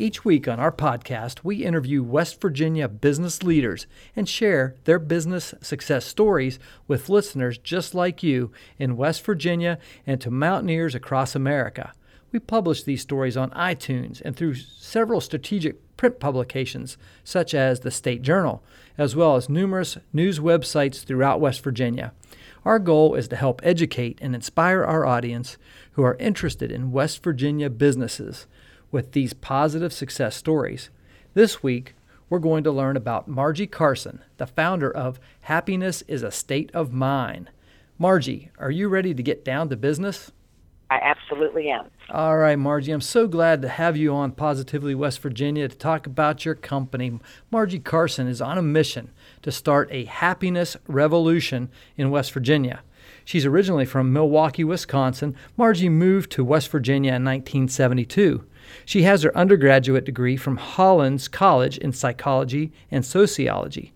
Each week on our podcast, we interview West Virginia business leaders and share their business success stories with listeners just like you in West Virginia and to mountaineers across America. We publish these stories on iTunes and through several strategic print publications, such as the State Journal, as well as numerous news websites throughout West Virginia. Our goal is to help educate and inspire our audience who are interested in West Virginia businesses with these positive success stories. This week, we're going to learn about Margie Carson, the founder of Happiness is a State of Mine. Margie, are you ready to get down to business? I absolutely am. All right, Margie, I'm so glad to have you on Positively West Virginia to talk about your company. Margie Carson is on a mission to start a happiness revolution in West Virginia. She's originally from Milwaukee, Wisconsin. Margie moved to West Virginia in 1972. She has her undergraduate degree from Hollins College in psychology and sociology.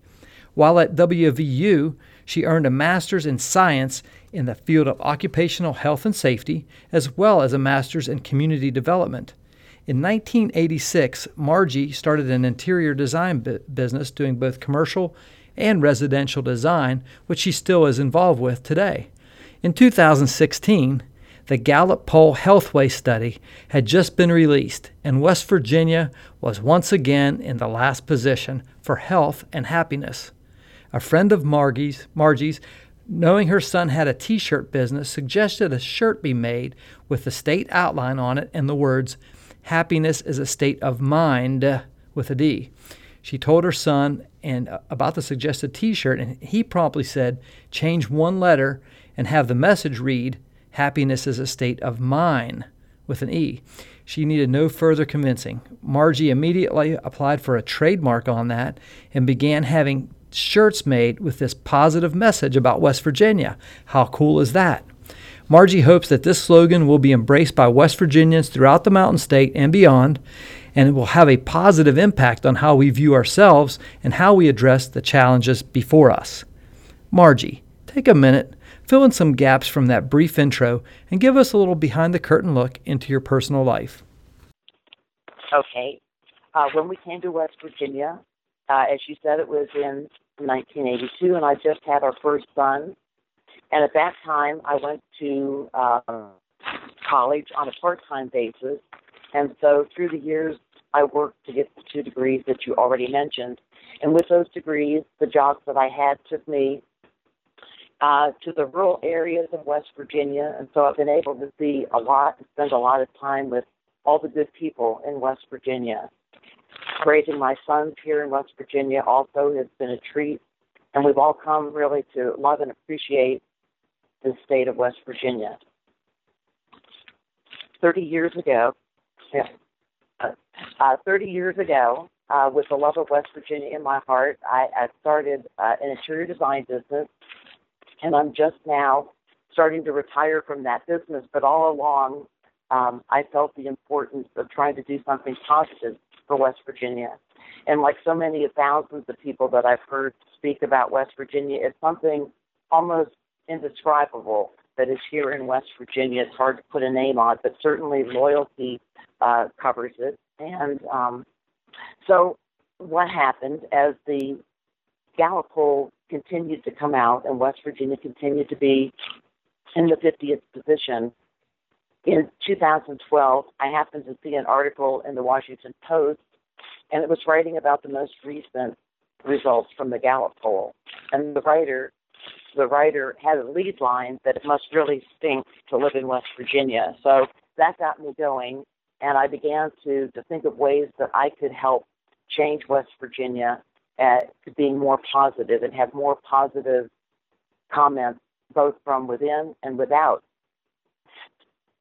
While at WVU, she earned a master's in science in the field of occupational health and safety, as well as a master's in community development. In 1986, Margie started an interior design bu- business doing both commercial and residential design, which she still is involved with today. In 2016, the Gallup Poll Healthway Study had just been released, and West Virginia was once again in the last position for health and happiness. A friend of Margie's, Margie's knowing her son had a t shirt business, suggested a shirt be made with the state outline on it and the words, Happiness is a state of mind with a D. She told her son and uh, about the suggested t shirt, and he promptly said, Change one letter and have the message read, Happiness is a state of mine with an E. She needed no further convincing. Margie immediately applied for a trademark on that and began having shirts made with this positive message about West Virginia. How cool is that? Margie hopes that this slogan will be embraced by West Virginians throughout the Mountain State and beyond, and it will have a positive impact on how we view ourselves and how we address the challenges before us. Margie, take a minute Fill in some gaps from that brief intro and give us a little behind the curtain look into your personal life. Okay. Uh, when we came to West Virginia, uh, as you said, it was in 1982, and I just had our first son. And at that time, I went to uh, college on a part time basis. And so through the years, I worked to get the two degrees that you already mentioned. And with those degrees, the jobs that I had took me uh, to the rural areas of West Virginia, and so I've been able to see a lot and spend a lot of time with all the good people in West Virginia. Raising my sons here in West Virginia also has been a treat, and we've all come really to love and appreciate the state of West Virginia. 30 years ago, yeah, uh, uh, 30 years ago, uh, with the love of West Virginia in my heart, I, I started uh, an interior design business and I'm just now starting to retire from that business. But all along, um, I felt the importance of trying to do something positive for West Virginia. And like so many thousands of people that I've heard speak about West Virginia, it's something almost indescribable that is here in West Virginia. It's hard to put a name on, but certainly loyalty uh, covers it. And um, so, what happened as the Gallup poll continued to come out, and West Virginia continued to be in the 50th position. In 2012, I happened to see an article in the Washington Post, and it was writing about the most recent results from the Gallup poll. And the writer, the writer had a lead line that it must really stink to live in West Virginia. So that got me going, and I began to to think of ways that I could help change West Virginia at being more positive and have more positive comments both from within and without.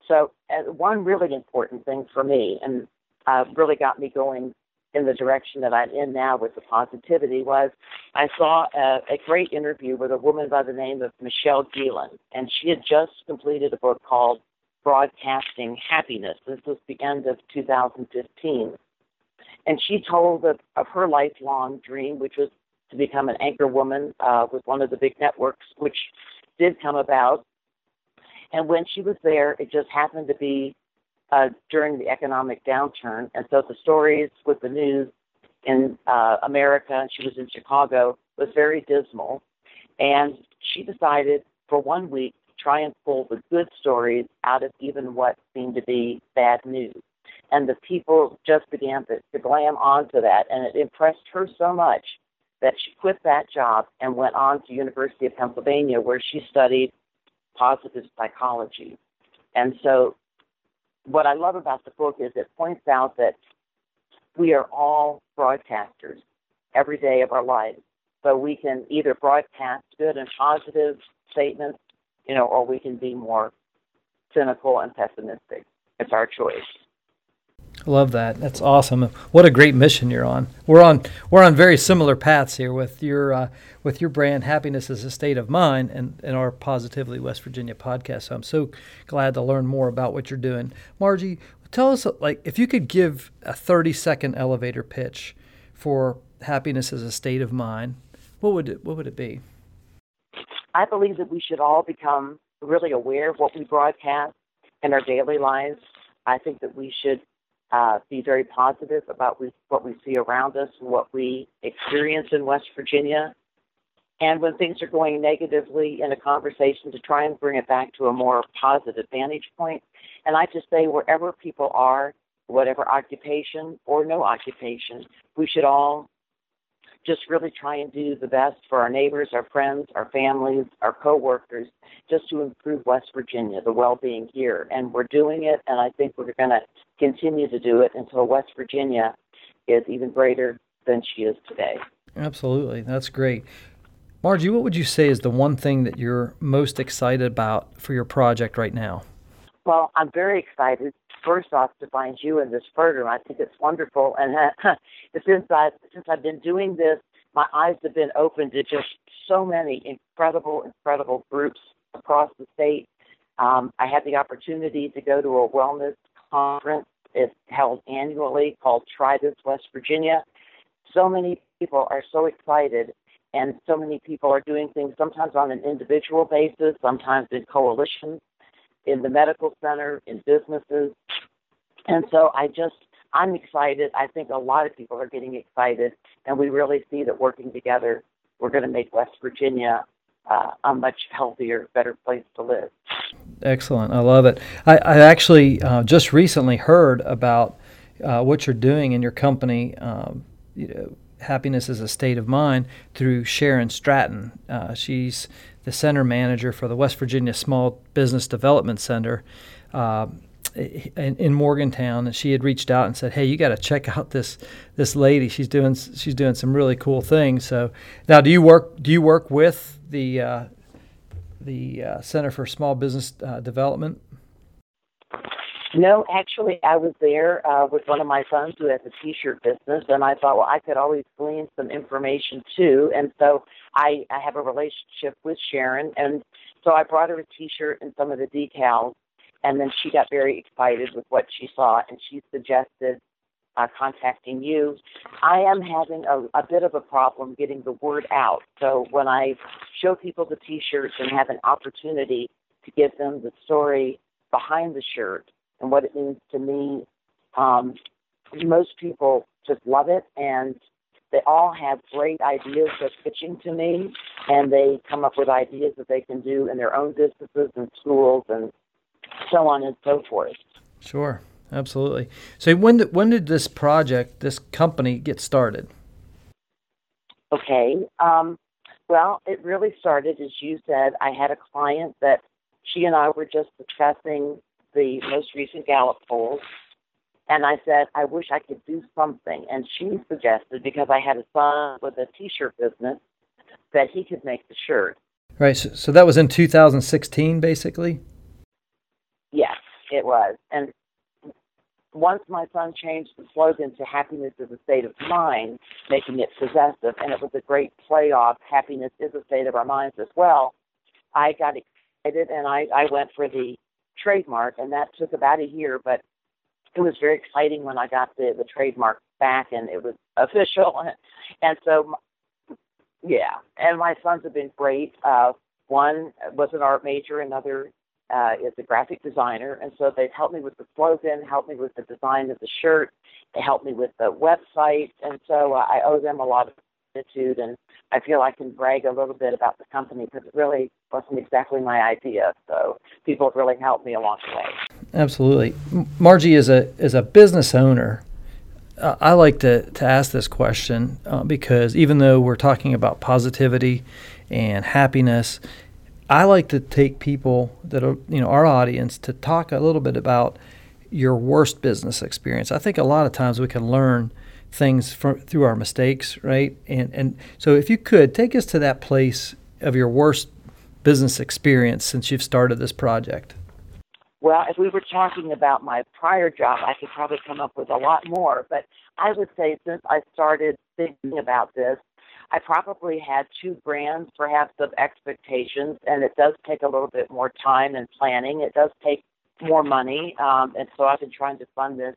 So, uh, one really important thing for me, and uh, really got me going in the direction that I'm in now with the positivity was I saw a, a great interview with a woman by the name of Michelle Gielan, and she had just completed a book called Broadcasting Happiness. This was the end of 2015. And she told of, of her lifelong dream, which was to become an anchor woman uh, with one of the big networks, which did come about. And when she was there, it just happened to be uh, during the economic downturn. And so the stories with the news in uh, America, and she was in Chicago, was very dismal. And she decided for one week to try and pull the good stories out of even what seemed to be bad news. And the people just began to, to glam onto that, and it impressed her so much that she quit that job and went on to University of Pennsylvania, where she studied positive psychology. And so what I love about the book is it points out that we are all broadcasters every day of our lives. So we can either broadcast good and positive statements, you know, or we can be more cynical and pessimistic. It's our choice. Love that. That's awesome. What a great mission you're on. We're on we're on very similar paths here with your uh, with your brand Happiness is a State of Mine and, and our Positively West Virginia podcast. So I'm so glad to learn more about what you're doing. Margie, tell us like if you could give a 30 second elevator pitch for happiness as a state of mind, what would it what would it be? I believe that we should all become really aware of what we broadcast in our daily lives. I think that we should uh, be very positive about we, what we see around us and what we experience in West Virginia. And when things are going negatively in a conversation, to try and bring it back to a more positive vantage point. And I just say, wherever people are, whatever occupation or no occupation, we should all just really try and do the best for our neighbors, our friends, our families, our coworkers, just to improve West Virginia, the well-being here. And we're doing it, and I think we're going to continue to do it until West Virginia is even greater than she is today. Absolutely, that's great. Margie, what would you say is the one thing that you're most excited about for your project right now? Well, I'm very excited. First off, to find you in this program, I think it's wonderful. And uh, since I since I've been doing this, my eyes have been open to just so many incredible, incredible groups across the state. Um, I had the opportunity to go to a wellness conference. It's held annually called Try This West Virginia. So many people are so excited, and so many people are doing things sometimes on an individual basis, sometimes in coalitions in the medical center, in businesses. And so I just, I'm excited. I think a lot of people are getting excited, and we really see that working together, we're going to make West Virginia uh, a much healthier, better place to live. Excellent. I love it. I, I actually uh, just recently heard about uh, what you're doing in your company. Um, you know, happiness is a state of mind through Sharon Stratton. Uh, she's the center manager for the West Virginia Small Business Development Center uh, in, in, Morgantown, and she had reached out and said, "Hey, you got to check out this this lady. She's doing she's doing some really cool things." So now, do you work do you work with the uh, the uh, Center for Small Business uh, Development? No, actually, I was there uh, with one of my sons who has a T-shirt business, and I thought, well, I could always glean some information too. And so I, I have a relationship with Sharon, and so I brought her a T-shirt and some of the decals, and then she got very excited with what she saw, and she suggested uh, contacting you. I am having a, a bit of a problem getting the word out. So when I show people the T-shirts and have an opportunity to give them the story behind the shirt and what it means to me. Um, most people just love it, and they all have great ideas for pitching to me, and they come up with ideas that they can do in their own businesses and schools and so on and so forth. Sure, absolutely. So when did, when did this project, this company, get started? Okay. Um, well, it really started, as you said. I had a client that she and I were just discussing the most recent Gallup polls. And I said, I wish I could do something. And she suggested, because I had a son with a t shirt business, that he could make the shirt. Right. So, so that was in 2016, basically? Yes, it was. And once my son changed the slogan to happiness is a state of mine, making it possessive, and it was a great play off happiness is a state of our minds as well, I got excited and I, I went for the trademark, and that took about a year, but it was very exciting when I got the, the trademark back and it was official. And so, yeah, and my sons have been great. Uh, one was an art major, another uh, is a graphic designer, and so they've helped me with the slogan, helped me with the design of the shirt, they helped me with the website, and so uh, I owe them a lot of gratitude, and I feel I can brag a little bit about the company because it really wasn't exactly my idea. So people have really helped me along the way. Absolutely, Margie is a is a business owner. Uh, I like to, to ask this question uh, because even though we're talking about positivity and happiness, I like to take people that are, you know, our audience to talk a little bit about your worst business experience. I think a lot of times we can learn things from, through our mistakes, right? And and so if you could take us to that place of your worst business experience since you've started this project. Well, if we were talking about my prior job, I could probably come up with a lot more. But I would say since I started thinking about this, I probably had two brands, perhaps, of expectations, and it does take a little bit more time and planning. It does take more money, um, and so I've been trying to fund this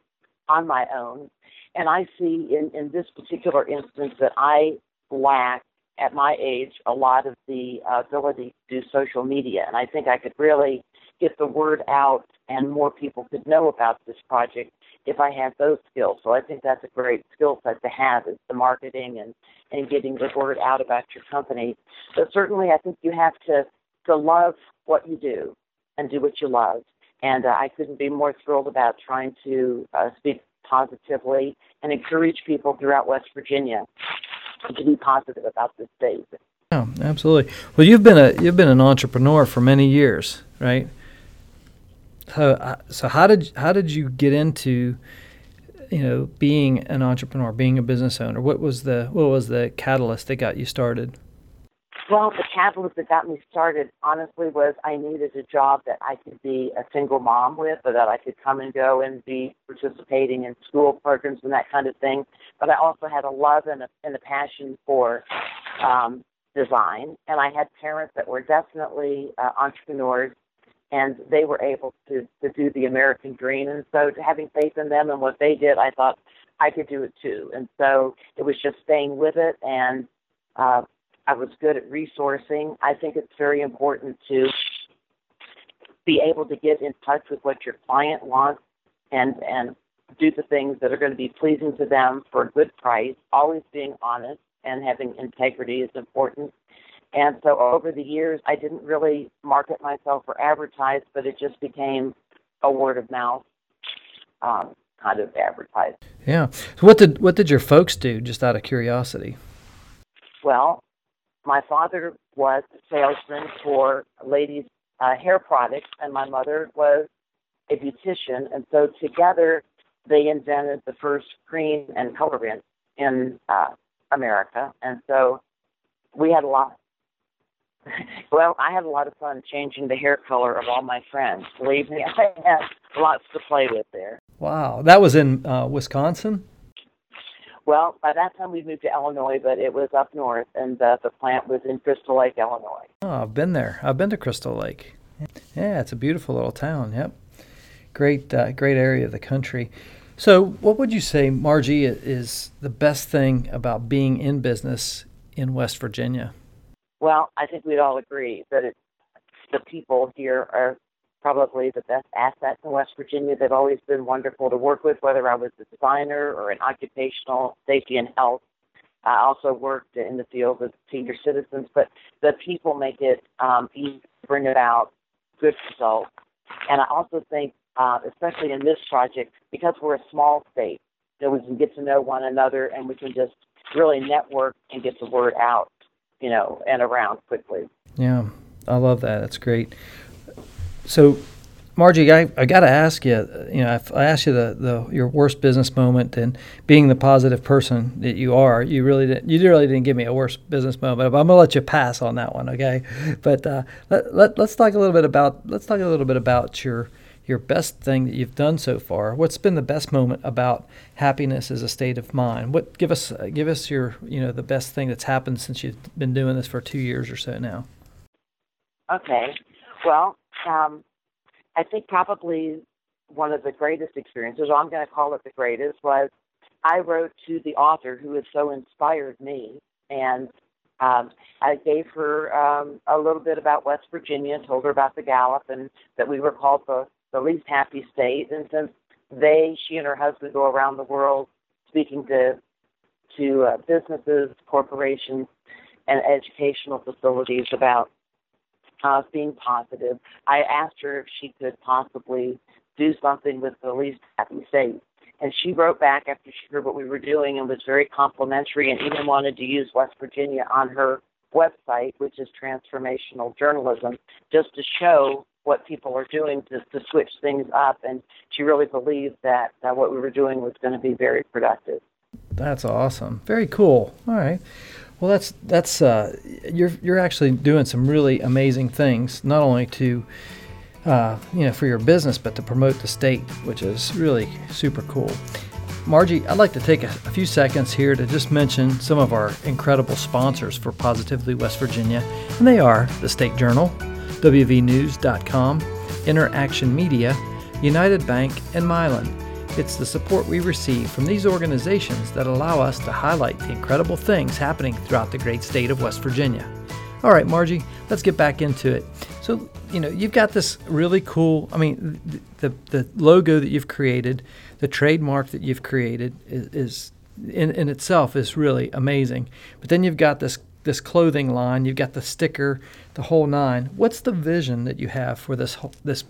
on my own. And I see in, in this particular instance that I lack, at my age, a lot of the ability to do social media, and I think I could really get the word out and more people could know about this project if I had those skills. So I think that's a great skill set to have is the marketing and, and getting the word out about your company. But certainly I think you have to, to love what you do and do what you love. And uh, I couldn't be more thrilled about trying to uh, speak positively and encourage people throughout West Virginia to be positive about this state. Yeah, absolutely. Well, you've been a you've been an entrepreneur for many years, right? So, uh, so how did how did you get into, you know, being an entrepreneur, being a business owner? What was the what was the catalyst that got you started? Well, the catalyst that got me started, honestly, was I needed a job that I could be a single mom with, or that I could come and go and be participating in school programs and that kind of thing. But I also had a love and a, and a passion for um, design, and I had parents that were definitely uh, entrepreneurs and they were able to to do the American dream. And so, having faith in them and what they did, I thought I could do it too. And so, it was just staying with it, and uh, I was good at resourcing. I think it's very important to be able to get in touch with what your client wants and and do the things that are going to be pleasing to them for a good price. Always being honest and having integrity is important. And so over the years, I didn't really market myself or advertise, but it just became a word of mouth um, kind of advertising. Yeah. So what did what did your folks do? Just out of curiosity. Well, my father was a salesman for ladies' uh, hair products, and my mother was a beautician, and so together they invented the first cream and colorant in uh, America, and so we had a lot well, I had a lot of fun changing the hair color of all my friends. Believe me, I had lots to play with there. Wow, that was in uh, Wisconsin. Well, by that time we moved to Illinois, but it was up north, and uh, the plant was in Crystal Lake, Illinois. Oh, I've been there. I've been to Crystal Lake. Yeah, it's a beautiful little town. Yep, great, uh, great area of the country. So, what would you say, Margie, is the best thing about being in business in West Virginia? Well, I think we'd all agree that it's, the people here are probably the best assets in West Virginia. They've always been wonderful to work with, whether I was a designer or in occupational safety and health. I also worked in the field with senior citizens, but the people make it um, easy to bring about good results. And I also think, uh, especially in this project, because we're a small state, that we can get to know one another and we can just really network and get the word out you know, and around quickly. Yeah, I love that. That's great. So, Margie, I, I got to ask you. You know, if I asked you the, the your worst business moment and being the positive person that you are, you really didn't, you really didn't give me a worst business moment. But I'm gonna let you pass on that one, okay? But uh, let, let let's talk a little bit about let's talk a little bit about your your best thing that you've done so far. What's been the best moment about happiness as a state of mind? What give us uh, give us your you know the best thing that's happened since you've been doing this for two years or so now. Okay, well, um, I think probably one of the greatest experiences, or I'm going to call it the greatest, was I wrote to the author who has so inspired me, and um, I gave her um, a little bit about West Virginia, told her about the Gallup, and that we were called the the least happy state. And since they, she and her husband, go around the world speaking to to uh, businesses, corporations, and educational facilities about uh, being positive, I asked her if she could possibly do something with the least happy state. And she wrote back after she heard what we were doing and was very complimentary and even wanted to use West Virginia on her website, which is Transformational Journalism, just to show what people are doing to, to switch things up. And she really believed that, that what we were doing was going to be very productive. That's awesome. Very cool. All right. Well, that's that's uh, you're you're actually doing some really amazing things, not only to uh, you know, for your business, but to promote the state, which is really super cool. Margie, I'd like to take a, a, few seconds here to just mention some of our incredible sponsors for Positively West Virginia, and they are the State Journal, WVNews.com, Interaction Media, United Bank, and Mylan. It's the support we receive from these organizations that allow us to highlight the incredible things happening throughout the great state of West Virginia. All right, Margie, let's get back into it. So, you know, you've got this really cool, I mean, the, the, logo that you've created, the trademark that you've created is, is in, in itself is really amazing. But then you've got this this clothing line, you've got the sticker, the whole nine. What's the vision that you have for this this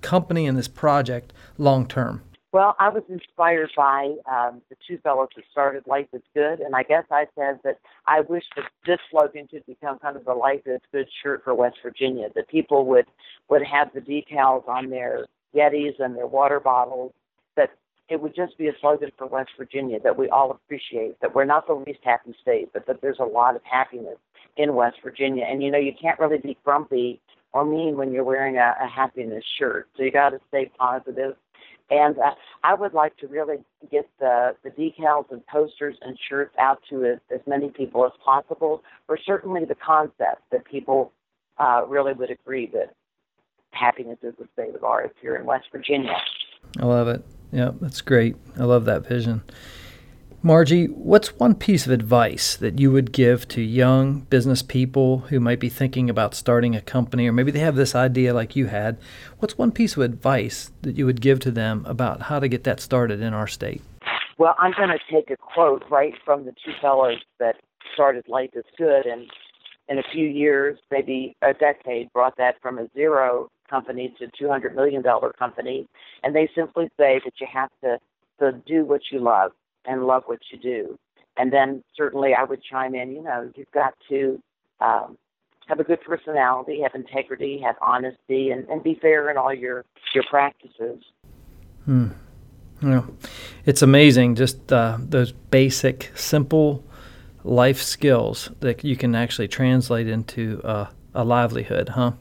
company and this project long term? Well, I was inspired by um, the two fellows that started Life is Good, and I guess I said that I wish that this slogan could become kind of the Life is Good shirt for West Virginia. That people would would have the decals on their Yetis and their water bottles. That it would just be a slogan for West Virginia that we all appreciate. That we're not the least happy state, but that there's a lot of happiness in West Virginia. And you know, you can't really be grumpy or mean when you're wearing a, a happiness shirt. So you got to stay positive and uh, I would like to really get the, the decals and posters and shirts out to as, as many people as possible, or certainly the concept that people uh, really would agree that happiness is a state of ours here in West Virginia. I love it. Yeah, that's great. I love that vision. Margie, what's one piece of advice that you would give to young business people who might be thinking about starting a company, or maybe they have this idea like you had? What's one piece of advice that you would give to them about how to get that started in our state? Well, I'm going to take a quote right from the two fellows that started Life is Good, and in a few years, maybe a decade, brought that from a zero company to a $200 million company. And they simply say that you have to, to do what you love and love what you do. And then certainly I would chime in, you know, you've got to um, have a good personality, have integrity, have honesty, and, and be fair in all your, your practices. Hmm. Yeah. It's amazing just uh, those basic, simple life skills that you can actually translate into uh, a livelihood, huh?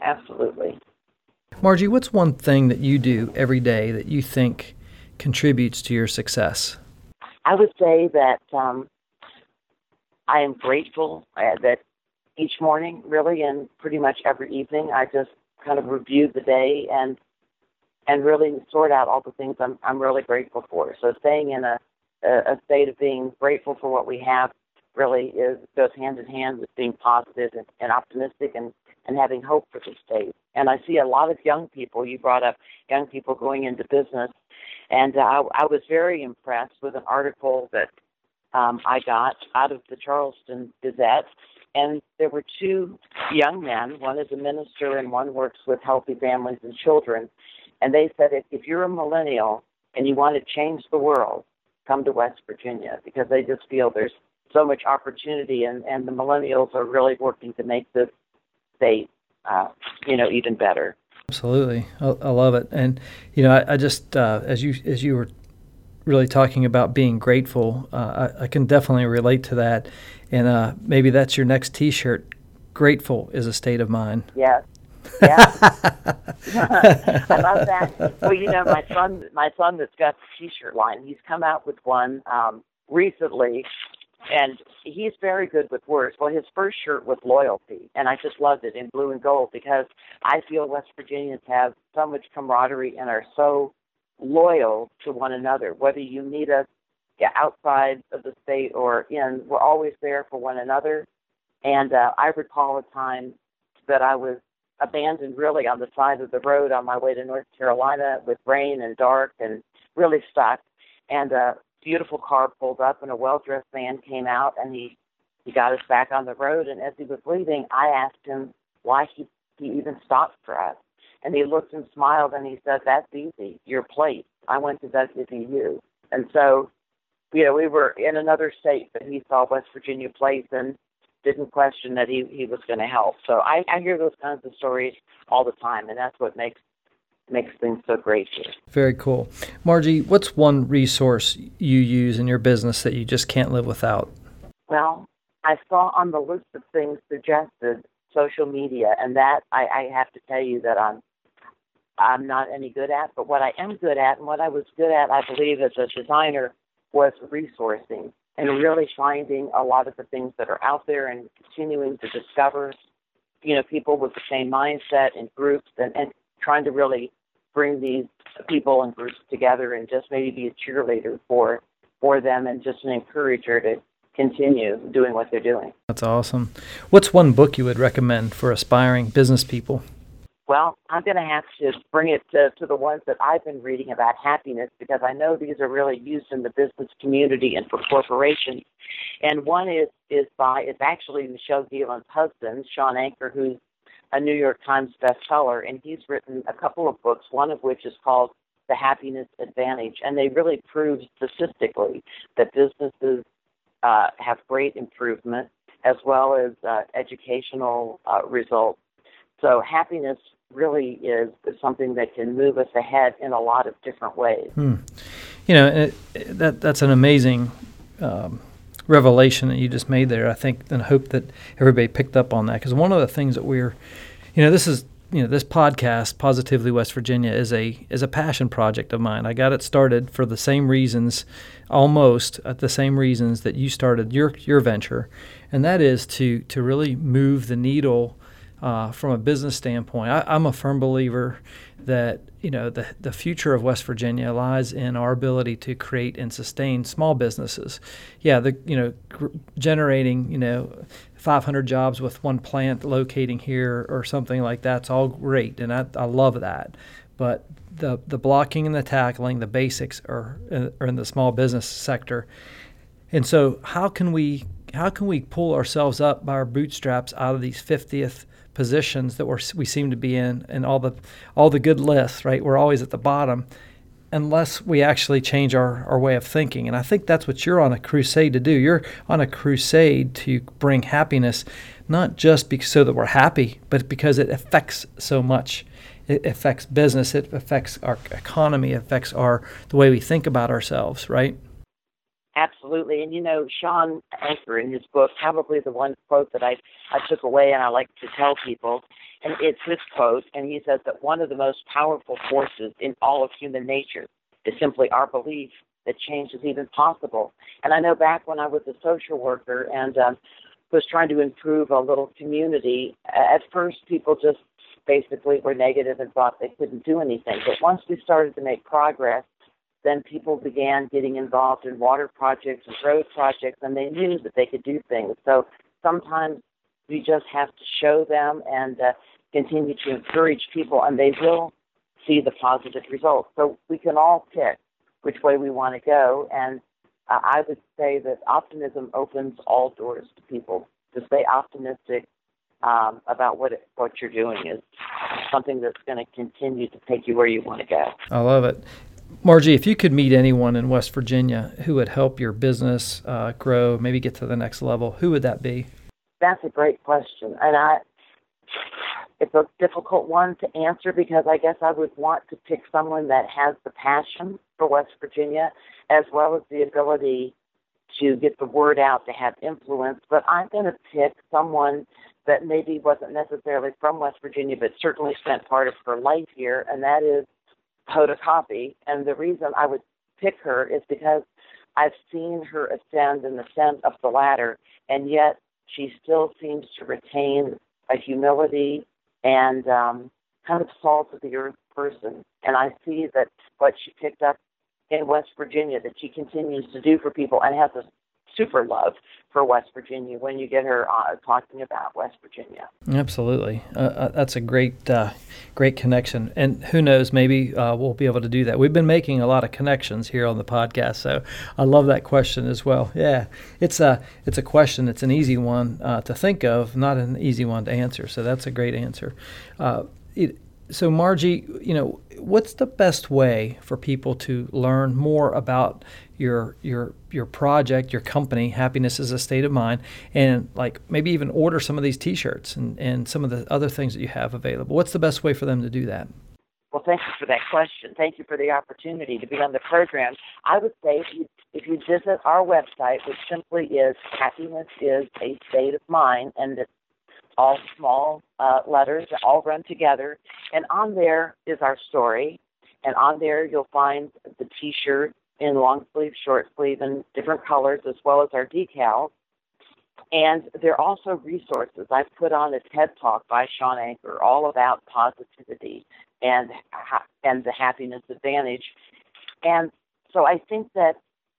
Absolutely. Margie, what's one thing that you do every day that you think contributes to your success? I would say that um, I am grateful uh, that each morning, really, and pretty much every evening, I just kind of review the day and and really sort out all the things I'm I'm really grateful for. So staying in a a state of being grateful for what we have really is goes hand in hand with being positive and, and optimistic and and having hope for the state. And I see a lot of young people. You brought up young people going into business and uh, I, I was very impressed with an article that um, I got out of the Charleston Gazette. And there were two young men. One is a minister, and one works with healthy families and children. And they said, if, if you're a millennial and you want to change the world, come to West Virginia because they just feel there's so much opportunity, and, and the millennials are really working to make this state, uh, you know, even better. Absolutely, I, I, love it, and you know, I, I just uh, as you as you were really talking about being grateful, uh, I, I, can definitely relate to that, and uh, maybe that's your next T-shirt. Grateful is a state of mind. Yes, Yeah, I love that. Well, you know, my son, my son that's got the T-shirt line, he's come out with one um, recently, and he's very good with words. Well, his first shirt was loyalty, and I just loved it in blue and gold because I feel West Virginians have so much camaraderie and are so loyal to one another. Whether you meet us outside of the state or in, we're always there for one another. And uh, I recall a time that I was abandoned really on the side of the road on my way to North Carolina with rain and dark and really stuck. And a beautiful car pulled up and a well dressed man came out and he he got us back on the road and as he was leaving I asked him why he he even stopped for us. And he looked and smiled and he said, That's easy. Your plate. I went to WVU. And so, you know, we were in another state, but he saw West Virginia Place and didn't question that he, he was going to help. So I, I hear those kinds of stories all the time, and that's what makes makes things so great here. Very cool. Margie, what's one resource you use in your business that you just can't live without? Well, I saw on the list of things suggested social media, and that I, I have to tell you that I'm I'm not any good at. But what I am good at, and what I was good at, I believe, as a designer, was resourcing and really finding a lot of the things that are out there and continuing to discover, you know, people with the same mindset and groups and, and trying to really bring these people and groups together and just maybe be a cheerleader for for them and just an encourager to continue doing what they're doing. That's awesome. What's one book you would recommend for aspiring business people? Well, I'm going to have to bring it to, to the ones that I've been reading about happiness because I know these are really used in the business community and for corporations. And one is is by it's actually Michelle Gielan's husband, Shawn Achor, who's a New York Times bestseller, and he's written a couple of books, one of which is called The Happiness Advantage, and they really prove statistically that businesses uh, have great improvement as well as uh, educational uh, results. So happiness really is something that can move us ahead in a lot of different ways. Hmm. You know, it, it, that that's an amazing um, revelation that you just made there. I think and hope that everybody picked up on that because one of the things that we're, you know, this is you know this podcast positively west virginia is a is a passion project of mine i got it started for the same reasons almost at the same reasons that you started your your venture and that is to to really move the needle uh, from a business standpoint, I, am a firm believer that you know the the future of West Virginia lies in our ability to create and sustain small businesses. Yeah, the you know gr- generating you know 500 jobs with one plant locating here or something like that's all great, and I, I love that. But the the blocking and the tackling, the basics are, uh, are in the small business sector. And so, how can we how can we pull ourselves up by our bootstraps out of these 50th positions that we're, we seem to be in and all the all the good lists right? We're always at the bottom unless we actually change our, our way of thinking. And i think that's what you're on a crusade to do. You're on a crusade to bring happiness not just because, so that we're happy but because it affects so much. It affects business it affects our economy it affects our the way we think about ourselves right Absolutely. And you know, Shawn Achor in his book, probably the one quote that I, I took away and I like to tell people, and it's this quote, and he says that one of the most powerful forces in all of human nature is simply our belief that change is even possible. And I know back when I was a social worker and um, was trying to improve a little community, at first people just basically were negative and thought they couldn't do anything. But once we started to make progress, then people began getting involved in water projects and road projects, and they knew that they could do things. So sometimes we just have to show them and uh, continue to encourage people, and they will see the positive results. So we can all pick which way we want to go, and uh, I would say that optimism opens all doors to people. To stay optimistic um, about what it, what you're doing is something that's going to continue to take you where you want to go. I love it. Margie, if you could meet anyone in West Virginia who would help your business uh, grow, maybe get to the next level, who would that be? That's a great question, and I. It's a difficult one to answer because I guess I would want to pick someone that has the passion for West Virginia as well as the ability to get the word out to have influence. But I'm going to pick someone that maybe wasn't necessarily from West Virginia, but certainly spent part of her life here, and that is Kotb. And the reason I would pick her is because I've seen her ascend and ascend up the ladder, and yet she still seems to retain a humility and um, kind of salt of the earth person. And I see that what she picked up in West Virginia that she continues to do for people and has a super love for West Virginia when you get her uh, talking about West Virginia. Absolutely, uh, uh, that's a great, uh, great connection. And who knows, maybe uh, we'll be able to do that. We've been making a lot of connections here on the podcast, so I love that question as well. Yeah, it's a it's a question. It's an easy one uh, to think of, not an easy one to answer. So that's a great answer. It, so Margie, you know, what's the best way for people to learn more about your your your project, your company, happiness is a state of mind, and like maybe even order some of these T-shirts and and some of the other things that you have available. What's the best way for them to do that? Well, thank you for that question. Thank you for the opportunity to be on the program. I would say if you if you visit our website, which simply is happiness is a state of mind, and it's all small uh, letters all run together. And on there is our story. And on there, you'll find the t shirt in long sleeve, short sleeve, and different colors, as well as our decals. And there are also resources. I've put on a TED Talk by Shawn Achor, all about positivity and and the happiness advantage. And so I think that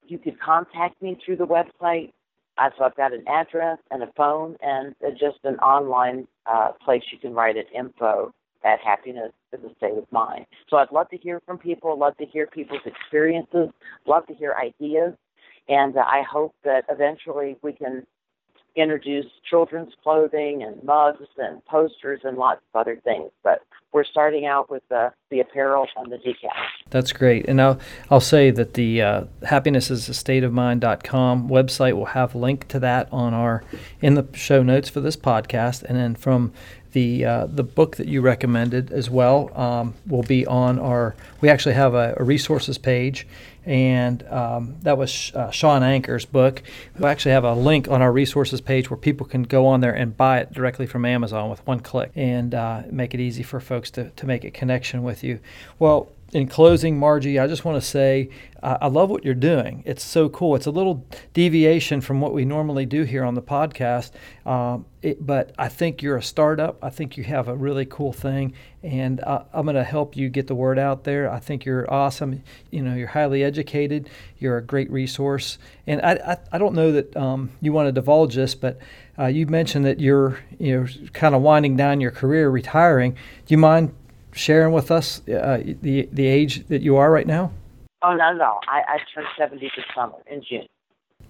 you could contact me through the website uh, so I've got an address and a phone and uh, just an online uh, place you can write at info at happiness is a state of mind. So I'd love to hear from people, love to hear people's experiences, love to hear ideas, and uh, I hope that eventually we can introduce children's clothing and mugs and posters and lots of other things. But we're starting out with the, the apparel and the decals. That's great. And I'll, I'll say that the uh, happinessisestateofmind.com website will have a link to that on our in the show notes for this podcast. And then from the uh, the book that you recommended as well um, will be on our. We actually have a, a resources page, and um, that was uh, Shawn Achor's book. We actually have a link on our resources page where people can go on there and buy it directly from Amazon with one click, and uh, make it easy for folks to to make a connection with you. Well, in closing, Margie, I just want to say uh, I love what you're doing. It's so cool. It's a little deviation from what we normally do here on the podcast, um, it, but I think you're a startup. I think you have a really cool thing, and uh, I'm going to help you get the word out there. I think you're awesome. You know, you're highly educated. You're a great resource, and I I, I don't know that um, you want to divulge this, but uh, you mentioned that you're you know kind of winding down your career, retiring. Do you mind sharing with us uh, the the age that you are right now? Oh no, no, I, I turned seventy this summer in June.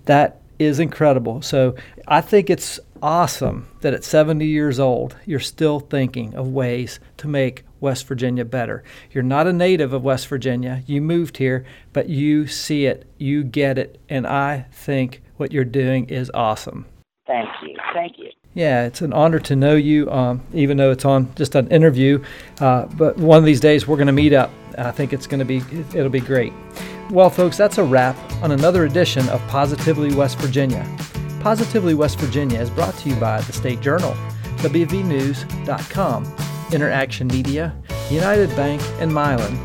That is incredible. So I think it's awesome that at 70 years old, you're still thinking of ways to make West Virginia better. You're not a native of West Virginia. You moved here, but you see it, you get it, and I think what you're doing is awesome. Thank you. Thank you. Yeah, it's an honor to know you, um, even though it's on just an interview. Uh, but one of these days we're going to meet up. I think it's going to be it'll be great. Well, folks, that's a wrap on another edition of Positively West Virginia. Positively West Virginia is brought to you by the State Journal, WVNews.com, Interaction Media, United Bank, and Mylan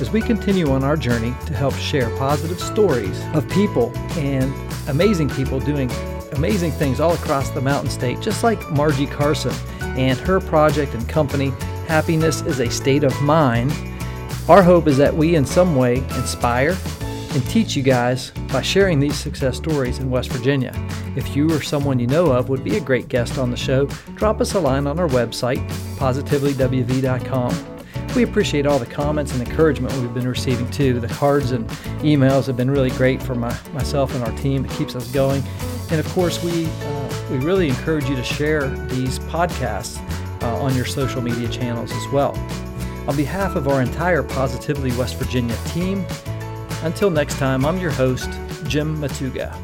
as we continue on our journey to help share positive stories of people and amazing people doing amazing things all across the Mountain State, just like Margie Carson and her project and company, Happiness is a State of Mine. Our hope is that we, in some way, inspire and teach you guys by sharing these success stories in West Virginia. If you or someone you know of would be a great guest on the show, drop us a line on our website, positivelyWV.com. We appreciate all the comments and encouragement we've been receiving too. The cards and emails have been really great for my, myself and our team. It keeps us going. And of course, we, uh, we really encourage you to share these podcasts uh, on your social media channels as well. On behalf of our entire Positively West Virginia team, until next time, I'm your host, Jim Matuga.